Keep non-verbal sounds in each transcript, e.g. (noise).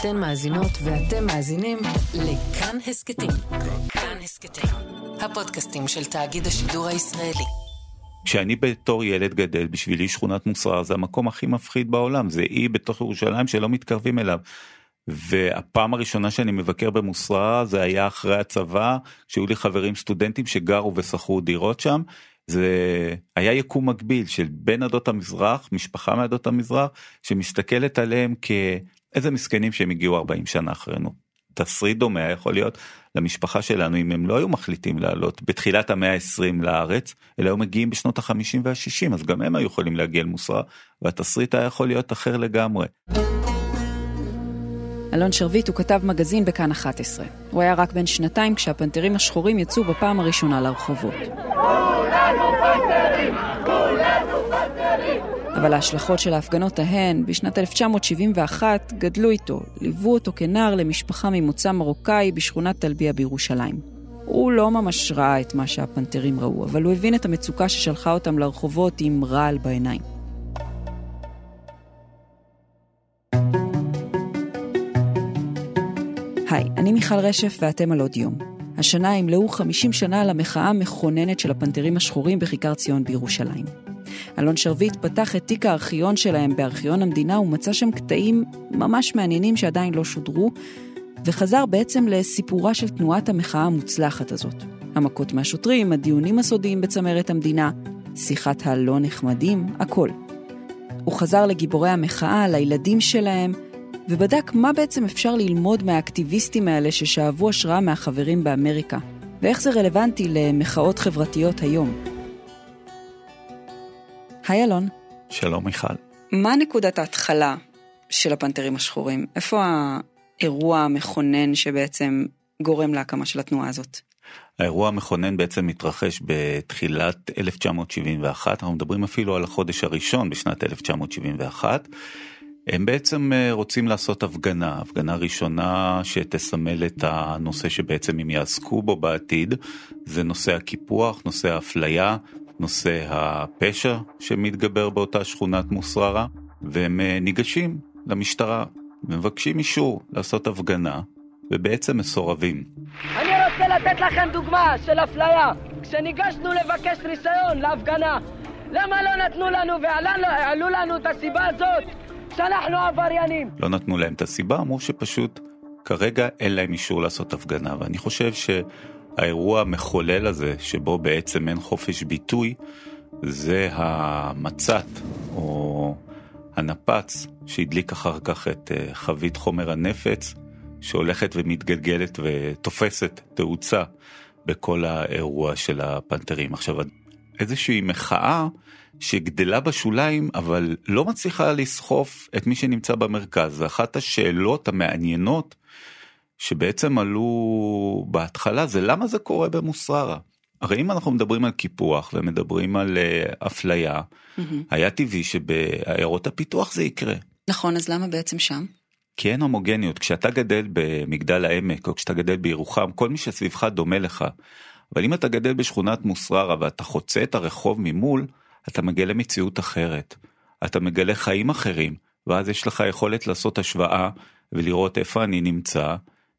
אתן מאזינות ואתם מאזינים לכאן הסכתים. כאן הסכתים, הפודקאסטים של תאגיד השידור הישראלי. כשאני בתור ילד גדל בשבילי שכונת מוסרר זה המקום הכי מפחיד בעולם זה אי בתוך ירושלים שלא מתקרבים אליו. והפעם הראשונה שאני מבקר במוסררה זה היה אחרי הצבא שהיו לי חברים סטודנטים שגרו ושכרו דירות שם. זה היה יקום מקביל של בן עדות המזרח משפחה מעדות המזרח שמסתכלת עליהם כאיזה מסכנים שהם הגיעו 40 שנה אחרינו. תסריט דומה יכול להיות למשפחה שלנו אם הם לא היו מחליטים לעלות בתחילת המאה ה-20 לארץ אלא היו מגיעים בשנות ה-50 וה-60 אז גם הם היו יכולים להגיע למוסררה והתסריט היה יכול להיות אחר לגמרי. אלון שרביט הוא כתב מגזין בכאן 11. הוא היה רק בן שנתיים כשהפנתרים השחורים יצאו בפעם הראשונה לרחובות. אבל ההשלכות של ההפגנות ההן בשנת 1971 גדלו איתו, ליוו אותו כנער למשפחה ממוצא מרוקאי בשכונת טלביה בירושלים. הוא לא ממש ראה את מה שהפנתרים ראו, אבל הוא הבין את המצוקה ששלחה אותם לרחובות עם רעל בעיניים. היי, אני מיכל רשף ואתם על עוד יום. השנה ימלאו 50 שנה למחאה המכוננת של הפנתרים השחורים בכיכר ציון בירושלים. אלון שרביט פתח את תיק הארכיון שלהם בארכיון המדינה ומצא שם קטעים ממש מעניינים שעדיין לא שודרו, וחזר בעצם לסיפורה של תנועת המחאה המוצלחת הזאת. המכות מהשוטרים, הדיונים הסודיים בצמרת המדינה, שיחת הלא נחמדים, הכל. הוא חזר לגיבורי המחאה, לילדים שלהם, ובדק מה בעצם אפשר ללמוד מהאקטיביסטים האלה ששאבו השראה מהחברים באמריקה, ואיך זה רלוונטי למחאות חברתיות היום. היי אלון. שלום מיכל. מה נקודת ההתחלה של הפנתרים השחורים? איפה האירוע המכונן שבעצם גורם להקמה של התנועה הזאת? האירוע המכונן בעצם מתרחש בתחילת 1971, אנחנו מדברים אפילו על החודש הראשון בשנת 1971. הם בעצם אה, רוצים לעשות הפגנה, הפגנה ראשונה שתסמל את הנושא שבעצם הם יעסקו בו בעתיד, זה נושא הקיפוח, נושא האפליה, נושא הפשע שמתגבר באותה שכונת מוסררה, והם אה, ניגשים למשטרה ומבקשים אישור לעשות הפגנה, ובעצם מסורבים. אני רוצה לתת לכם דוגמה של אפליה. כשניגשנו לבקש ניסיון להפגנה, למה לא נתנו לנו והעלו לנו את הסיבה הזאת שאנחנו עבריינים? לא נתנו להם את הסיבה, אמרו שפשוט כרגע אין להם אישור לעשות הפגנה, ואני חושב ש... האירוע המחולל הזה, שבו בעצם אין חופש ביטוי, זה המצת או הנפץ שהדליק אחר כך את אה, חבית חומר הנפץ, שהולכת ומתגלגלת ותופסת תאוצה בכל האירוע של הפנתרים. עכשיו, איזושהי מחאה שגדלה בשוליים, אבל לא מצליחה לסחוף את מי שנמצא במרכז. ואחת השאלות המעניינות שבעצם עלו בהתחלה זה למה זה קורה במוסררה. הרי אם אנחנו מדברים על קיפוח ומדברים על uh, אפליה, mm-hmm. היה טבעי שבעיירות הפיתוח זה יקרה. נכון, אז למה בעצם שם? כי אין הומוגניות, כשאתה גדל במגדל העמק או כשאתה גדל בירוחם, כל מי שסביבך דומה לך. אבל אם אתה גדל בשכונת מוסררה ואתה חוצה את הרחוב ממול, אתה מגלה מציאות אחרת. אתה מגלה חיים אחרים, ואז יש לך יכולת לעשות השוואה ולראות איפה אני נמצא,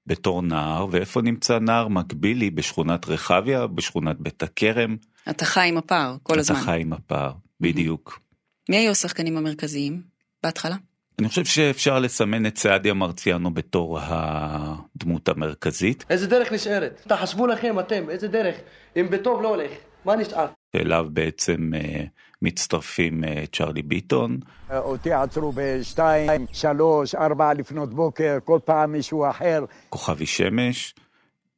בתור נער, ואיפה נמצא נער מקביל לי בשכונת רחביה, בשכונת בית הכרם. אתה חי עם הפער כל אתה הזמן. אתה חי עם הפער, בדיוק. מי היו השחקנים המרכזיים בהתחלה? אני חושב שאפשר לסמן את סעדיה מרציאנו בתור הדמות המרכזית. איזה דרך נשארת? תחשבו לכם אתם, איזה דרך? אם בטוב לא הולך, מה נשאר? שאליו בעצם אה, מצטרפים אה, צ'רלי ביטון. אותי עצרו בשתיים, שלוש, ארבע לפנות בוקר, כל פעם מישהו אחר. כוכבי שמש,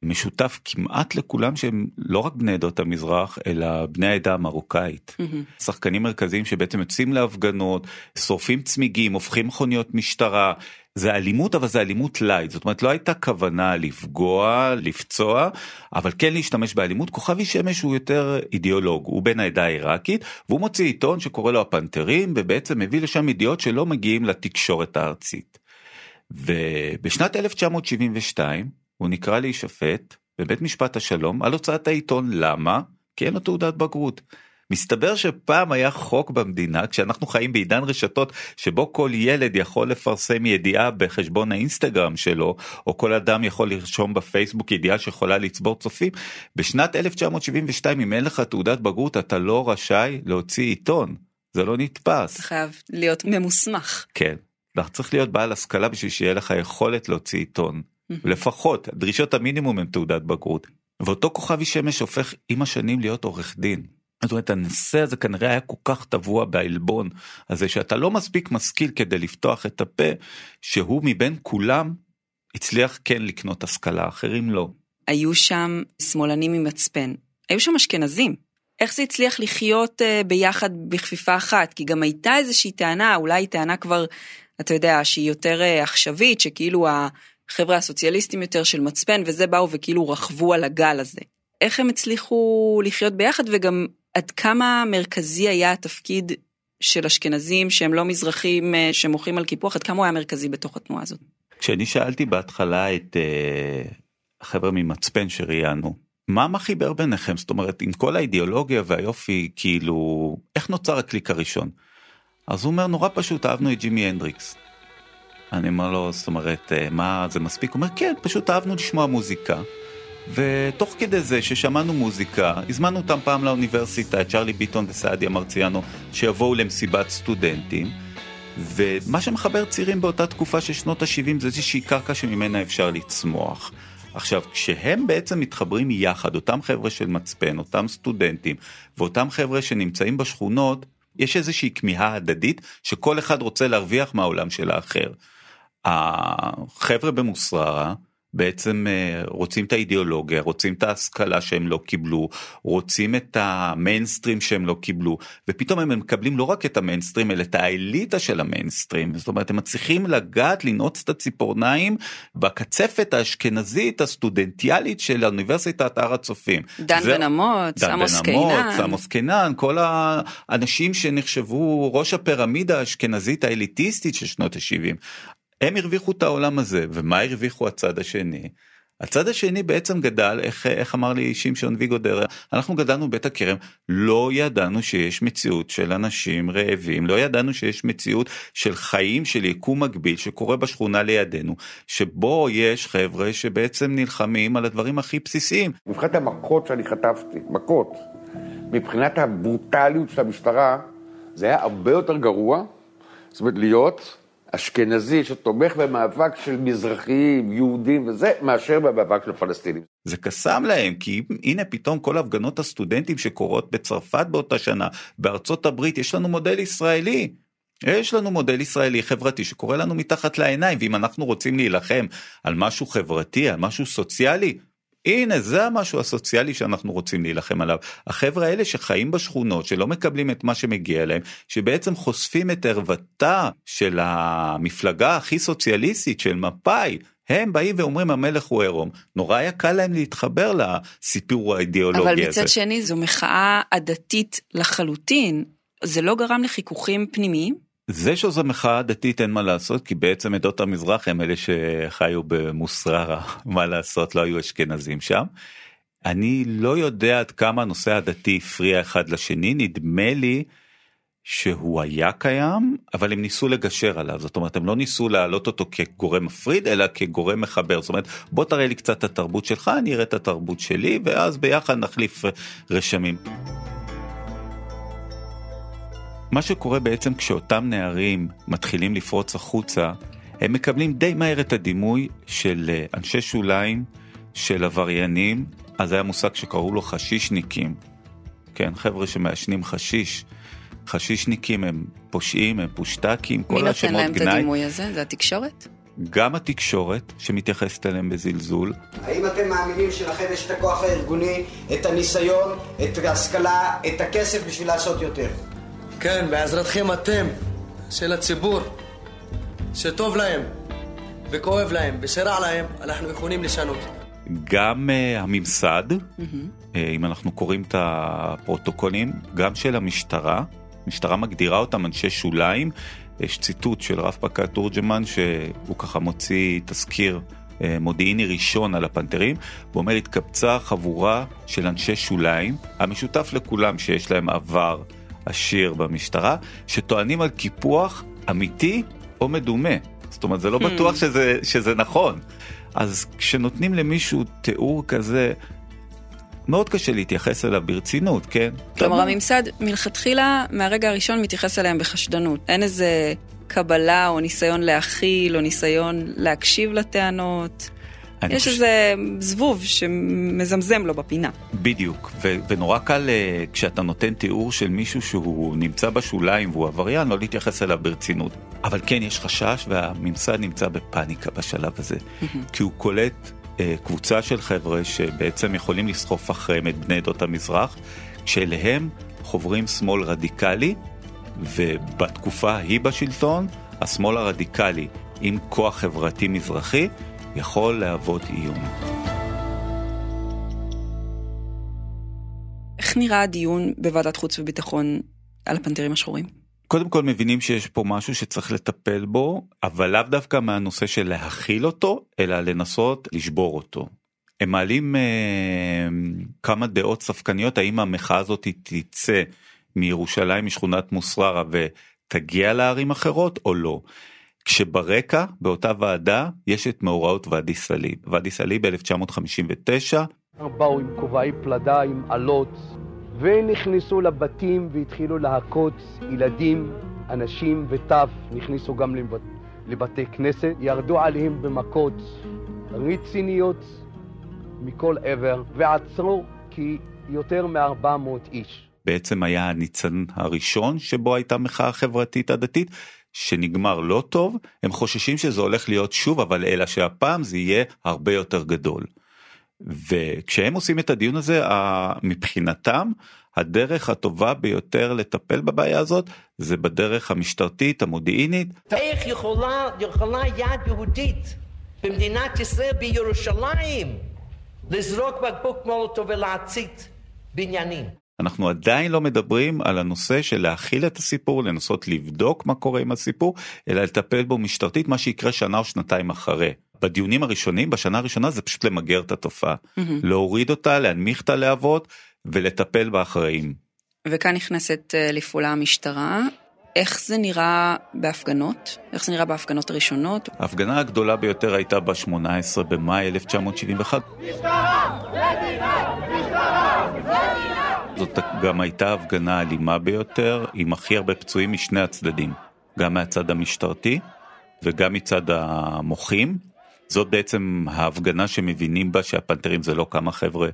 משותף כמעט לכולם שהם לא רק בני עדות המזרח אלא בני העדה המרוקאית. Mm-hmm. שחקנים מרכזיים שבעצם יוצאים להפגנות, שורפים צמיגים, הופכים מכוניות משטרה. זה אלימות אבל זה אלימות light זאת אומרת לא הייתה כוונה לפגוע לפצוע אבל כן להשתמש באלימות כוכבי שמש הוא יותר אידיאולוג הוא בן העדה העיראקית והוא מוציא עיתון שקורא לו הפנתרים ובעצם מביא לשם ידיעות שלא מגיעים לתקשורת הארצית. ובשנת 1972 הוא נקרא להישפט בבית משפט השלום על הוצאת העיתון למה כי אין לו תעודת בגרות. מסתבר שפעם היה חוק במדינה כשאנחנו חיים בעידן רשתות שבו כל ילד יכול לפרסם ידיעה בחשבון האינסטגרם שלו או כל אדם יכול לרשום בפייסבוק ידיעה שיכולה לצבור צופים בשנת 1972 אם אין לך תעודת בגרות אתה לא רשאי להוציא עיתון זה לא נתפס. אתה חייב להיות ממוסמך. כן. אתה צריך להיות בעל השכלה בשביל שיהיה לך יכולת להוציא עיתון. לפחות דרישות המינימום הם תעודת בגרות. ואותו כוכבי שמש הופך עם השנים להיות עורך דין. זאת אומרת הנושא הזה כנראה היה כל כך טבוע בעלבון הזה שאתה לא מספיק משכיל כדי לפתוח את הפה שהוא מבין כולם הצליח כן לקנות השכלה אחרים לא. היו שם שמאלנים עם מצפן היו שם אשכנזים איך זה הצליח לחיות uh, ביחד בכפיפה אחת כי גם הייתה איזושהי טענה אולי טענה כבר אתה יודע שהיא יותר uh, עכשווית שכאילו החבר'ה הסוציאליסטים יותר של מצפן וזה באו וכאילו רכבו על הגל הזה. איך הם הצליחו לחיות ביחד וגם עד כמה מרכזי היה התפקיד של אשכנזים שהם לא מזרחים אה, שמוחים על קיפוח, עד כמה הוא היה מרכזי בתוך התנועה הזאת? כשאני שאלתי בהתחלה את uh, החבר'ה ממצפן שראיינו, מה מה חיבר ביניכם? זאת אומרת, עם כל האידיאולוגיה והיופי, כאילו, איך נוצר הקליק הראשון? אז הוא אומר, נורא פשוט, אהבנו את ג'ימי הנדריקס. אני אומר לו, זאת אומרת, אה, מה, זה מספיק? הוא אומר, כן, פשוט אהבנו לשמוע מוזיקה. ותוך כדי זה ששמענו מוזיקה, הזמנו אותם פעם לאוניברסיטה, את צ'רלי ביטון וסעדיה מרציאנו, שיבואו למסיבת סטודנטים. ומה שמחבר צעירים באותה תקופה של שנות ה-70 זה איזושהי קרקע שממנה אפשר לצמוח. עכשיו, כשהם בעצם מתחברים יחד, אותם חבר'ה של מצפן, אותם סטודנטים, ואותם חבר'ה שנמצאים בשכונות, יש איזושהי כמיהה הדדית שכל אחד רוצה להרוויח מהעולם של האחר. החבר'ה במוסררה, בעצם אה, רוצים את האידיאולוגיה, רוצים את ההשכלה שהם לא קיבלו, רוצים את המיינסטרים שהם לא קיבלו, ופתאום הם מקבלים לא רק את המיינסטרים אלא את האליטה של המיינסטרים, זאת אומרת הם מצליחים לגעת, לנעוץ את הציפורניים בקצפת האשכנזית הסטודנטיאלית של אוניברסיטת הר הצופים. דן בן אמוץ, עמוס קינן. עמוס קינן, כל האנשים שנחשבו ראש הפירמידה האשכנזית האליטיסטית של שנות ה-70. הם הרוויחו את העולם הזה ומה הרוויחו הצד השני. הצד השני בעצם גדל איך איך אמר לי שמשון ויגודר אנחנו גדלנו בית הכרם לא ידענו שיש מציאות של אנשים רעבים לא ידענו שיש מציאות של חיים של יקום מקביל שקורה בשכונה לידינו שבו יש חבר'ה שבעצם נלחמים על הדברים הכי בסיסיים. מבחינת המכות שאני חטפתי מכות מבחינת הברוטליות של המשטרה זה היה הרבה יותר גרוע זאת אומרת להיות אשכנזי שתומך במאבק של מזרחיים, יהודים וזה, מאשר במאבק של פלסטינים. זה קסם להם, כי הנה פתאום כל הפגנות הסטודנטים שקורות בצרפת באותה שנה, בארצות הברית, יש לנו מודל ישראלי. יש לנו מודל ישראלי חברתי שקורה לנו מתחת לעיניים, ואם אנחנו רוצים להילחם על משהו חברתי, על משהו סוציאלי, הנה זה המשהו הסוציאלי שאנחנו רוצים להילחם עליו. החבר'ה האלה שחיים בשכונות שלא מקבלים את מה שמגיע להם שבעצם חושפים את ערוותה של המפלגה הכי סוציאליסטית של מפא"י. הם באים ואומרים המלך הוא עירום נורא היה קל להם להתחבר לסיפור האידיאולוגי הזה. אבל מצד שני זו מחאה עדתית לחלוטין זה לא גרם לחיכוכים פנימיים? זה שזו מחאה דתית אין מה לעשות כי בעצם עדות המזרח הם אלה שחיו במוסררה (laughs) מה לעשות לא היו אשכנזים שם. אני לא יודע עד כמה הנושא הדתי הפריע אחד לשני נדמה לי שהוא היה קיים אבל הם ניסו לגשר עליו זאת אומרת הם לא ניסו להעלות אותו כגורם מפריד אלא כגורם מחבר זאת אומרת בוא תראה לי קצת את התרבות שלך אני אראה את התרבות שלי ואז ביחד נחליף רשמים. מה שקורה בעצם כשאותם נערים מתחילים לפרוץ החוצה, הם מקבלים די מהר את הדימוי של אה, אנשי שוליים, של עבריינים, אז היה מושג שקראו לו חשישניקים. כן, חבר'ה שמעשנים חשיש. חשישניקים הם פושעים, הם פושטקים, כל השמות גנאי. מי נותן להם את הדימוי הזה? זה התקשורת? גם התקשורת שמתייחסת אליהם בזלזול. האם אתם מאמינים שלכם יש את הכוח הארגוני, את הניסיון, את ההשכלה, את הכסף בשביל לעשות יותר? כן, בעזרתכם אתם, של הציבור, שטוב להם וכואב להם ושרע להם, אנחנו יכולים לשנות. גם uh, הממסד, mm-hmm. uh, אם אנחנו קוראים את הפרוטוקולים, גם של המשטרה, המשטרה מגדירה אותם אנשי שוליים. יש ציטוט של רב פקד תורג'מן שהוא ככה מוציא תזכיר אה, מודיעיני ראשון על הפנתרים, ואומר התקבצה חבורה של אנשי שוליים, המשותף לכולם שיש להם עבר עשיר במשטרה, שטוענים על קיפוח אמיתי או מדומה. זאת אומרת, זה לא בטוח שזה, שזה נכון. אז כשנותנים למישהו תיאור כזה, מאוד קשה להתייחס אליו ברצינות, כן? כלומר, הממסד מלכתחילה, מהרגע הראשון מתייחס אליהם בחשדנות. אין איזה קבלה או ניסיון להכיל או ניסיון להקשיב לטענות. יש חושב... איזה זבוב שמזמזם לו בפינה. בדיוק, ו- ונורא קל uh, כשאתה נותן תיאור של מישהו שהוא נמצא בשוליים והוא עבריין, לא להתייחס אליו ברצינות. אבל כן, יש חשש והממסד נמצא בפאניקה בשלב הזה, כי הוא קולט uh, קבוצה של חבר'ה שבעצם יכולים לסחוף אחריהם את בני עדות המזרח, שאליהם חוברים שמאל רדיקלי, ובתקופה ההיא בשלטון, השמאל הרדיקלי עם כוח חברתי מזרחי, יכול להוות איום. איך נראה הדיון בוועדת חוץ וביטחון על הפנתרים השחורים? קודם כל מבינים שיש פה משהו שצריך לטפל בו, אבל לאו דווקא מהנושא של להכיל אותו, אלא לנסות לשבור אותו. הם מעלים אה, כמה דעות ספקניות, האם המחאה הזאת תצא מירושלים, משכונת מוסררה ותגיע לערים אחרות או לא. כשברקע באותה ועדה יש את מאורעות ואדי סאליב. ואדי סאליב ב-1959. באו עם כובעי פלדה עם אלות ונכנסו לבתים והתחילו להכות ילדים, אנשים וטף, נכנסו גם לבת... לבתי כנסת, ירדו עליהם במכות רציניות מכל עבר ועצרו כי יותר מ-400 איש. בעצם היה הניצן הראשון שבו הייתה מחאה חברתית הדתית שנגמר לא טוב, הם חוששים שזה הולך להיות שוב, אבל אלא שהפעם זה יהיה הרבה יותר גדול. וכשהם עושים את הדיון הזה, מבחינתם, הדרך הטובה ביותר לטפל בבעיה הזאת זה בדרך המשטרתית המודיעינית. איך יכולה, יכולה יד יהודית במדינת ישראל בירושלים לזרוק בקבוק מולוטו ולהצית בניינים? אנחנו עדיין לא מדברים על הנושא של להכיל את הסיפור, לנסות לבדוק מה קורה עם הסיפור, אלא לטפל בו משטרתית, מה שיקרה שנה או שנתיים אחרי. בדיונים הראשונים, בשנה הראשונה זה פשוט למגר את התופעה. Mm-hmm. להוריד אותה, להנמיך את הלהבות ולטפל באחראים. וכאן נכנסת אה, לפעולה המשטרה. איך זה נראה בהפגנות? איך זה נראה בהפגנות הראשונות? ההפגנה הגדולה ביותר הייתה ב-18 במאי 1971. משטרה! מדינה! משטרה! זאת גם הייתה הפגנה אלימה ביותר, עם הכי הרבה פצועים משני הצדדים, גם מהצד המשטרתי וגם מצד המוחים. זאת בעצם ההפגנה שמבינים בה שהפנתרים זה לא כמה חבר'ה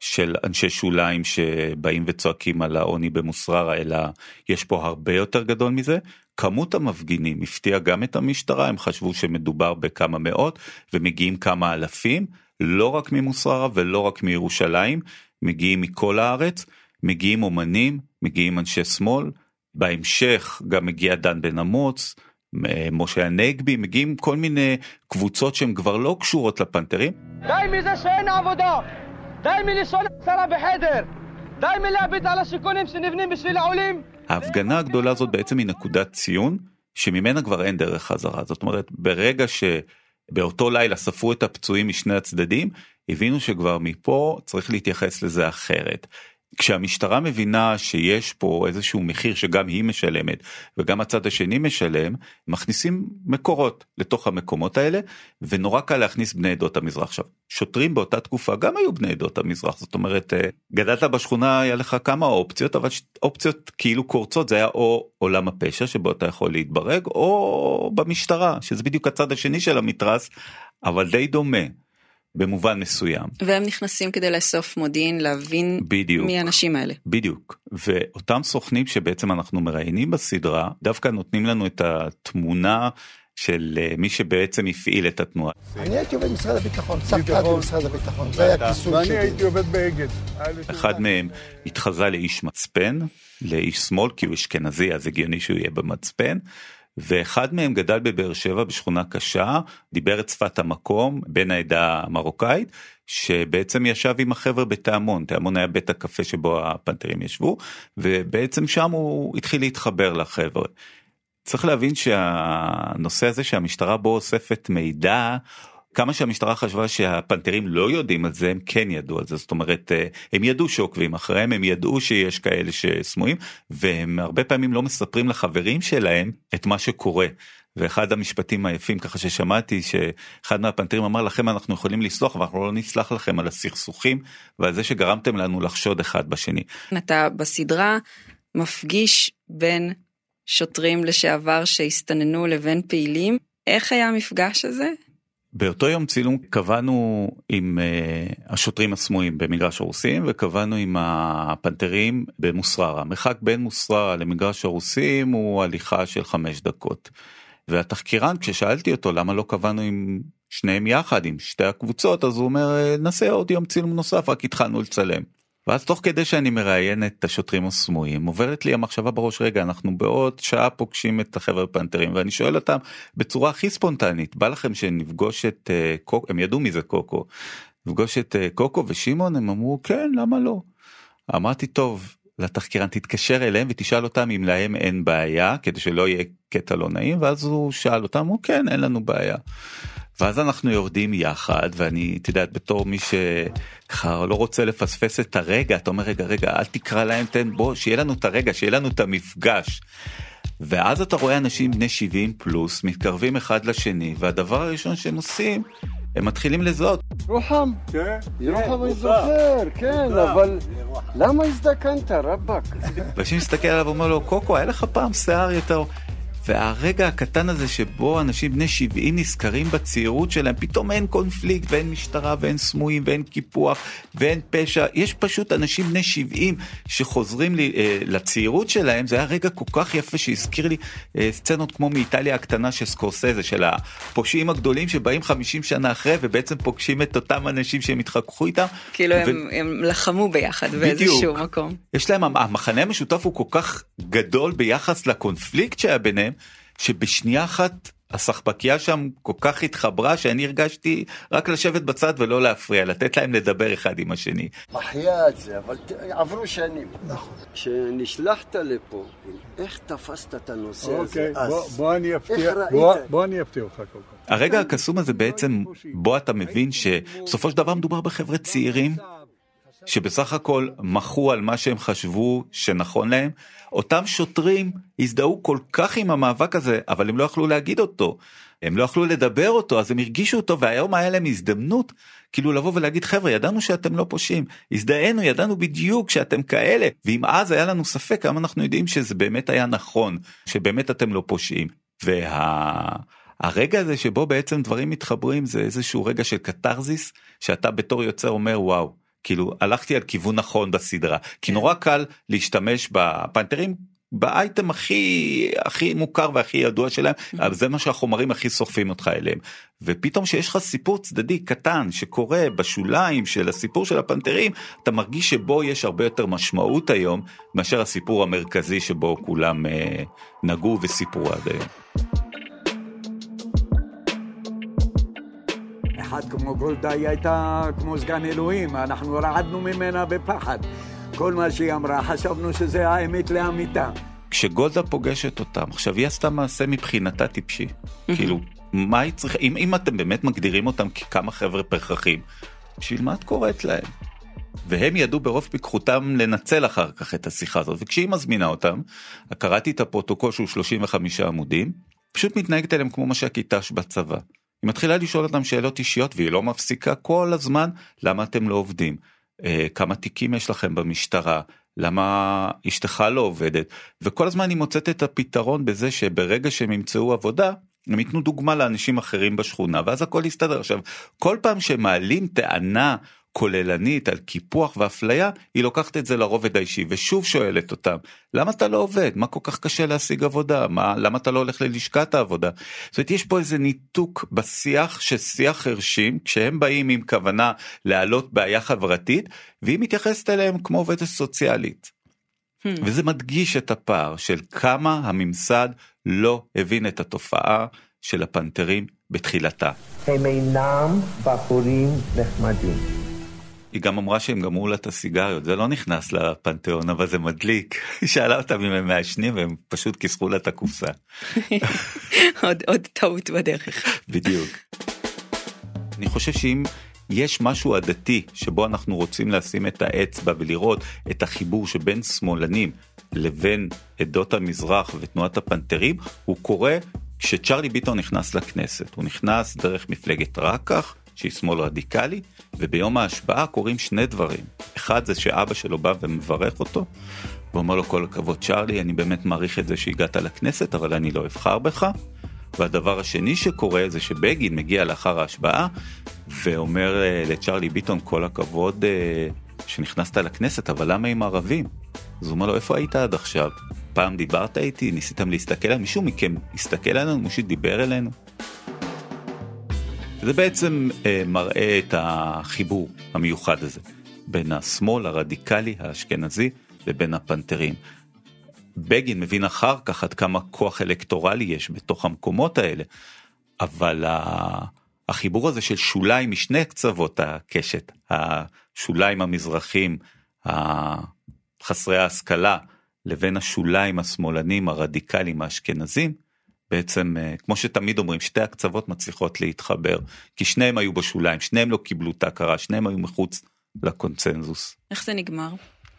של אנשי שוליים שבאים וצועקים על העוני במוסררה, אלא יש פה הרבה יותר גדול מזה. כמות המפגינים הפתיעה גם את המשטרה, הם חשבו שמדובר בכמה מאות ומגיעים כמה אלפים, לא רק ממוסררה ולא רק מירושלים, מגיעים מכל הארץ, מגיעים אומנים, מגיעים אנשי שמאל, בהמשך גם מגיע דן בן אמוץ, משה הנגבי, מגיעים כל מיני קבוצות שהן כבר לא קשורות לפנתרים. די מזה שאין עבודה, די מלישון עשרה בחדר, די מלהביט על השיכונים שנבנים בשביל העולים. ההפגנה הגדולה הזאת בעצם היא נקודת ציון, שממנה כבר אין דרך חזרה. זאת אומרת, ברגע שבאותו לילה ספרו את הפצועים משני הצדדים, הבינו שכבר מפה צריך להתייחס לזה אחרת. כשהמשטרה מבינה שיש פה איזשהו מחיר שגם היא משלמת וגם הצד השני משלם, מכניסים מקורות לתוך המקומות האלה, ונורא קל להכניס בני עדות המזרח. עכשיו, שוטרים באותה תקופה גם היו בני עדות המזרח, זאת אומרת, אה, גדלת בשכונה, היה לך כמה אופציות, אבל אופציות כאילו קורצות, זה היה או עולם הפשע שבו אתה יכול להתברג, או במשטרה, שזה בדיוק הצד השני של המתרס, אבל די דומה. במובן מסוים. והם נכנסים כדי לאסוף מודיעין, להבין בדיוק, מי האנשים האלה. בדיוק, ואותם סוכנים שבעצם אנחנו מראיינים בסדרה, דווקא נותנים לנו את התמונה של אה, מי שבעצם הפעיל את התנועה. אני הייתי עובד במשרד הביטחון, ספקד במשרד הביטחון, זה היה כיסוי שלי. ואני הייתי עובד באגד. אחד מהם התחזה לאיש מצפן, לאיש שמאל, כי הוא אשכנזי, אז הגיוני שהוא יהיה במצפן. ואחד מהם גדל בבאר שבע בשכונה קשה, דיבר את שפת המקום, בן העדה המרוקאית, שבעצם ישב עם החבר'ה בתיאמון, תיאמון היה בית הקפה שבו הפנתרים ישבו, ובעצם שם הוא התחיל להתחבר לחבר'ה. צריך להבין שהנושא הזה שהמשטרה בו אוספת מידע, כמה שהמשטרה חשבה שהפנתרים לא יודעים על זה הם כן ידעו על זה זאת אומרת אה, הם ידעו שעוקבים אחריהם הם ידעו שיש כאלה שסמויים והם הרבה פעמים לא מספרים לחברים שלהם את מה שקורה. ואחד המשפטים היפים ככה ששמעתי שאחד מהפנתרים אמר לכם אנחנו יכולים לסלוח ואנחנו לא נסלח לכם על הסכסוכים ועל זה שגרמתם לנו לחשוד אחד בשני. אתה בסדרה מפגיש בין שוטרים לשעבר שהסתננו לבין פעילים איך היה המפגש הזה? באותו יום צילום קבענו עם uh, השוטרים הסמויים במגרש הרוסים וקבענו עם הפנתרים במוסררה. המרחק בין מוסררה למגרש הרוסים הוא הליכה של חמש דקות. והתחקירן כששאלתי אותו למה לא קבענו עם שניהם יחד עם שתי הקבוצות אז הוא אומר נעשה עוד יום צילום נוסף רק התחלנו לצלם. ואז תוך כדי שאני מראיין את השוטרים הסמויים עוברת לי המחשבה בראש רגע אנחנו בעוד שעה פוגשים את החבר'ה פנתרים ואני שואל אותם בצורה הכי ספונטנית בא לכם שנפגוש את uh, קוקו הם ידעו מי זה קוקו. נפגוש את uh, קוקו ושמעון הם אמרו כן למה לא. אמרתי טוב לתחקירן תתקשר אליהם ותשאל אותם אם להם אין בעיה כדי שלא יהיה קטע לא נעים ואז הוא שאל אותם הוא כן אין לנו בעיה. ואז אנחנו יורדים יחד ואני את יודעת בתור מי שככה לא רוצה לפספס את הרגע אתה אומר רגע רגע אל תקרא להם תן בוא שיהיה לנו את הרגע שיהיה לנו את המפגש. ואז אתה רואה אנשים בני 70 פלוס מתקרבים אחד לשני והדבר הראשון שהם עושים הם מתחילים לזהות. רוחם, כן, רוחם אני זוכר, כן, אבל למה הזדקנת רבאק? (laughs) ואנשים מסתכל עליו ואומר לו קוקו היה לך פעם שיער יותר. והרגע הקטן הזה שבו אנשים בני 70 נזכרים בצעירות שלהם, פתאום אין קונפליקט ואין משטרה ואין סמויים ואין קיפוח ואין פשע, יש פשוט אנשים בני 70 שחוזרים לי, אה, לצעירות שלהם, זה היה רגע כל כך יפה שהזכיר לי אה, סצנות כמו מאיטליה הקטנה של סקורסזה, של הפושעים הגדולים שבאים 50 שנה אחרי ובעצם פוגשים את אותם אנשים שהם התחככו איתם. כאילו ו... הם, הם לחמו ביחד באיזשהו מקום. יש להם, המחנה המשותף הוא כל כך גדול ביחס לקונפליקט שהיה ביניהם. שבשנייה אחת הסחבקיה שם כל כך התחברה שאני הרגשתי רק לשבת בצד ולא להפריע, לתת להם לדבר אחד עם השני. מחיה את זה, אבל עברו שנים. נכון. כשנשלחת לפה, איך תפסת את הנושא אוקיי, הזה אז? בוא, בוא אני אפתיע, בוא, בוא אני אפתיע אותך כל כך. הרגע הקסום הזה בעצם בו אתה מבין שבסופו של דבר מדובר בחבר'ה צעירים שבסך הכל מחו על מה שהם חשבו שנכון להם, אותם שוטרים הזדהו כל כך עם המאבק הזה, אבל הם לא יכלו להגיד אותו. הם לא יכלו לדבר אותו, אז הם הרגישו אותו, והיום היה להם הזדמנות כאילו לבוא ולהגיד חבר'ה ידענו שאתם לא פושעים, הזדהינו, ידענו בדיוק שאתם כאלה, ואם אז היה לנו ספק, היום אנחנו יודעים שזה באמת היה נכון, שבאמת אתם לא פושעים. וה... הרגע הזה שבו בעצם דברים מתחברים זה איזשהו רגע של קתרזיס שאתה בתור יוצר אומר וואו כאילו הלכתי על כיוון נכון בסדרה כי כן. נורא קל להשתמש בפנתרים באייטם הכי הכי מוכר והכי ידוע שלהם אבל זה מה שהחומרים הכי סוחפים אותך אליהם ופתאום שיש לך סיפור צדדי קטן שקורה בשוליים של הסיפור של הפנתרים אתה מרגיש שבו יש הרבה יותר משמעות היום מאשר הסיפור המרכזי שבו כולם אה, נגעו וסיפרו עד היום. אחד כמו גולדה היא הייתה כמו סגן אלוהים, אנחנו רעדנו ממנה בפחד. כל מה שהיא אמרה, חשבנו שזה האמת לאמיתה. כשגולדה פוגשת אותם, עכשיו היא עשתה מעשה מבחינתה טיפשי. כאילו, מה היא צריכה, אם, אם אתם באמת מגדירים אותם ככמה חבר'ה פרחחים, בשביל מה את קוראת להם? והם ידעו ברוב פיקחותם לנצל אחר כך את השיחה הזאת, וכשהיא מזמינה אותם, קראתי את הפרוטוקול שהוא 35 עמודים, פשוט מתנהגת אליהם כמו מה שהכיתש בצבא. היא מתחילה לשאול אותם שאלות אישיות והיא לא מפסיקה כל הזמן למה אתם לא עובדים, אה, כמה תיקים יש לכם במשטרה, למה אשתך לא עובדת, וכל הזמן היא מוצאת את הפתרון בזה שברגע שהם ימצאו עבודה, הם ייתנו דוגמה לאנשים אחרים בשכונה ואז הכל יסתדר. עכשיו, כל פעם שמעלים טענה כוללנית על קיפוח ואפליה היא לוקחת את זה לרובד האישי ושוב שואלת אותם למה אתה לא עובד מה כל כך קשה להשיג עבודה מה למה אתה לא הולך ללשכת העבודה. זאת אומרת יש פה איזה ניתוק בשיח של שיח חרשים כשהם באים עם כוונה להעלות בעיה חברתית והיא מתייחסת אליהם כמו עובדת סוציאלית. וזה מדגיש את הפער של כמה הממסד לא הבין את התופעה של הפנתרים בתחילתה. הם אינם בחורים נחמדים. היא גם אמרה שהם גמרו לה את הסיגריות זה לא נכנס לפנתיאון אבל זה מדליק היא שאלה אותם אם הם מעשנים והם פשוט כיסחו לה את הקופסה. (laughs) עוד, עוד טעות בדרך. בדיוק. אני חושב שאם יש משהו עדתי שבו אנחנו רוצים לשים את האצבע ולראות את החיבור שבין שמאלנים לבין עדות המזרח ותנועת הפנתרים, הוא קורה כשצ'רלי ביטון נכנס לכנסת. הוא נכנס דרך מפלגת רק"ח, שהיא שמאל רדיקלי, וביום ההשבעה קורים שני דברים. אחד זה שאבא שלו בא ומברך אותו, ואומר לו כל הכבוד צ'רלי, אני באמת מעריך את זה שהגעת לכנסת, אבל אני לא אבחר בך. והדבר השני שקורה זה שבגין מגיע לאחר ההשבעה ואומר אה, לצ'רלי ביטון כל הכבוד אה, שנכנסת לכנסת, אבל למה עם ערבים? אז הוא אומר לו, איפה היית עד עכשיו? פעם דיברת איתי? ניסיתם להסתכל? מישהו מכם הסתכל עלינו? מישהו דיבר אלינו? זה בעצם אה, מראה את החיבור המיוחד הזה בין השמאל הרדיקלי האשכנזי לבין הפנתרים. בגין מבין אחר כך עד כמה כוח אלקטורלי יש בתוך המקומות האלה, אבל החיבור הזה של שוליים משני קצוות הקשת, השוליים המזרחים, חסרי ההשכלה, לבין השוליים השמאלנים הרדיקליים האשכנזים, בעצם אה, כמו שתמיד אומרים שתי הקצוות מצליחות להתחבר כי שניהם היו בשוליים שניהם לא קיבלו את ההכרה שניהם היו מחוץ לקונצנזוס. איך זה נגמר?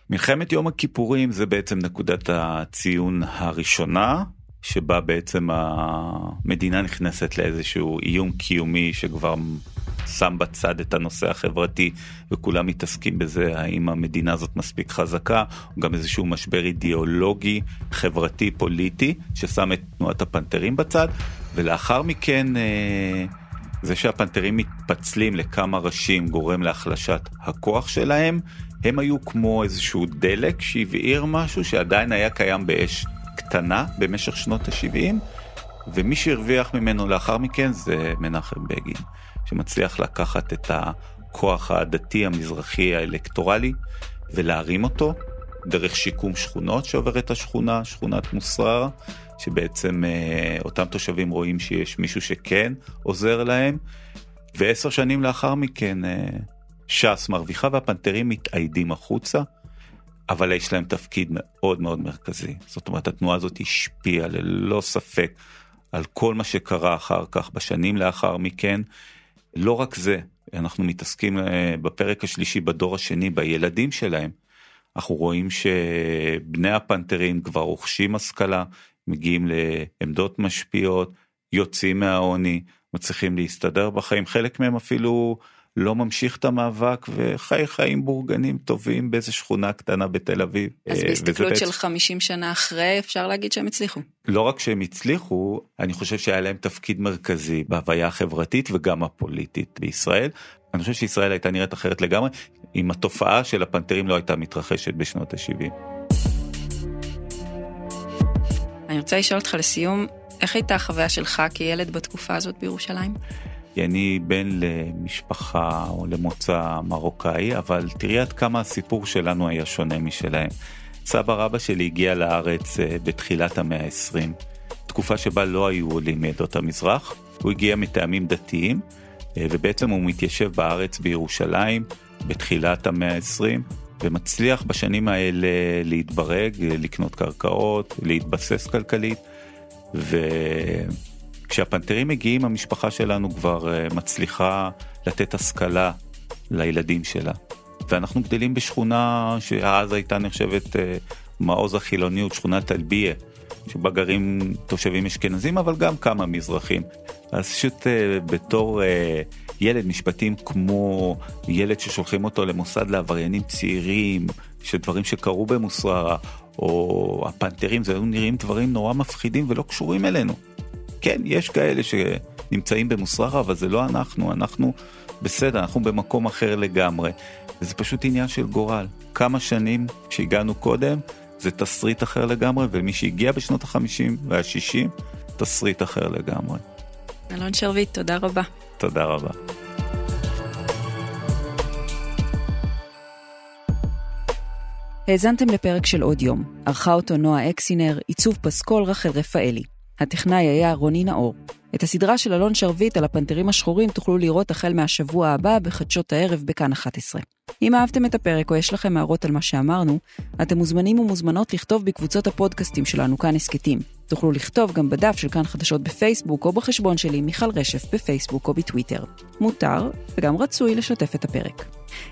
מלחמת יום הכיפורים זה בעצם נקודת הציון הראשונה שבה בעצם המדינה נכנסת לאיזשהו איום קיומי שכבר שם בצד את הנושא החברתי וכולם מתעסקים בזה האם המדינה הזאת מספיק חזקה או גם איזשהו משבר אידיאולוגי חברתי פוליטי ששם את תנועת הפנתרים בצד ולאחר מכן אה, זה שהפנתרים מתפצלים לכמה ראשים גורם להחלשת הכוח שלהם הם היו כמו איזשהו דלק שהבעיר משהו שעדיין היה קיים באש קטנה במשך שנות ה-70 ומי שהרוויח ממנו לאחר מכן זה מנחם בגין. שמצליח לקחת את הכוח הדתי המזרחי האלקטורלי ולהרים אותו דרך שיקום שכונות שעוברת השכונה, שכונת מוסרר, שבעצם אה, אותם תושבים רואים שיש מישהו שכן עוזר להם, ועשר שנים לאחר מכן אה, ש"ס מרוויחה והפנתרים מתאיידים החוצה, אבל יש להם תפקיד מאוד מאוד מרכזי. זאת אומרת, התנועה הזאת השפיעה ללא ספק על כל מה שקרה אחר כך, בשנים לאחר מכן, לא רק זה, אנחנו מתעסקים אה, בפרק השלישי בדור השני בילדים שלהם. אנחנו רואים שבני הפנתרים כבר רוכשים השכלה, מגיעים לעמדות משפיעות, יוצאים מהעוני, מצליחים להסתדר בחיים, חלק מהם אפילו לא ממשיך את המאבק וחי חיים בורגנים טובים באיזה שכונה קטנה בתל אביב. אז אה, בהסתכלות. של 50 שנה אחרי אפשר להגיד שהם הצליחו. לא רק שהם הצליחו, אני חושב שהיה להם תפקיד מרכזי בהוויה החברתית וגם הפוליטית בישראל. אני חושב שישראל הייתה נראית אחרת לגמרי אם התופעה של הפנתרים לא הייתה מתרחשת בשנות ה-70. אני רוצה לשאול אותך לסיום, איך הייתה החוויה שלך כילד בתקופה הזאת בירושלים? כי אני בן למשפחה או למוצא מרוקאי, אבל תראי עד כמה הסיפור שלנו היה שונה משלהם. סבא רבא שלי הגיע לארץ אה, בתחילת המאה ה-20, תקופה שבה לא היו עולים מעדות המזרח, הוא הגיע מטעמים דתיים, אה, ובעצם הוא מתיישב בארץ בירושלים בתחילת המאה ה-20, ומצליח בשנים האלה להתברג, לקנות קרקעות, להתבסס כלכלית, ו... כשהפנתרים מגיעים המשפחה שלנו כבר אה, מצליחה לתת השכלה לילדים שלה. ואנחנו גדלים בשכונה שאז הייתה נחשבת אה, מעוז החילוניות, שכונת אלביה, שבה גרים תושבים אשכנזים אבל גם כמה מזרחים. אז פשוט אה, בתור ילד משפטים כמו ילד ששולחים אותו למוסד לעבריינים צעירים, שדברים שקרו במוסררה, או הפנתרים, זה היו נראים דברים נורא מפחידים ולא קשורים אלינו. כן, יש כאלה שנמצאים במוסרחה, אבל זה לא אנחנו, אנחנו בסדר, אנחנו במקום אחר לגמרי. וזה פשוט עניין של גורל. כמה שנים שהגענו קודם, זה תסריט אחר לגמרי, ומי שהגיע בשנות ה-50 וה-60, תסריט אחר לגמרי. אלון שרביט, תודה רבה. תודה רבה. האזנתם לפרק של עוד יום. ערכה אותו נועה אקסינר, עיצוב פסקול רחל רפאלי. הטכנאי היה רוני נאור. את הסדרה של אלון שרביט על הפנתרים השחורים תוכלו לראות החל מהשבוע הבא בחדשות הערב בכאן 11. אם אהבתם את הפרק או יש לכם הערות על מה שאמרנו, אתם מוזמנים ומוזמנות לכתוב בקבוצות הפודקאסטים שלנו כאן הסכתים. תוכלו לכתוב גם בדף של כאן חדשות בפייסבוק או בחשבון שלי מיכל רשף בפייסבוק או בטוויטר. מותר וגם רצוי לשתף את הפרק.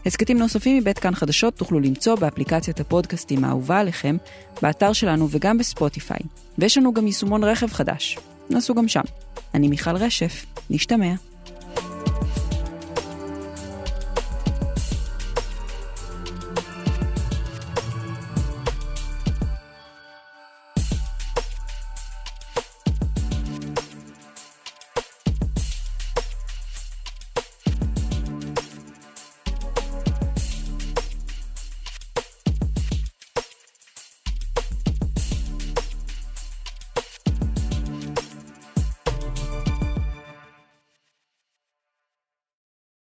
הסכתים נוספים מבית כאן חדשות תוכלו למצוא באפליקציית הפודקאסטים האהובה עליכם, באתר שלנו וגם בספוטיפיי. ויש לנו גם יישומון רכב חדש. נסו גם שם. אני מיכל רשף, נשתמע.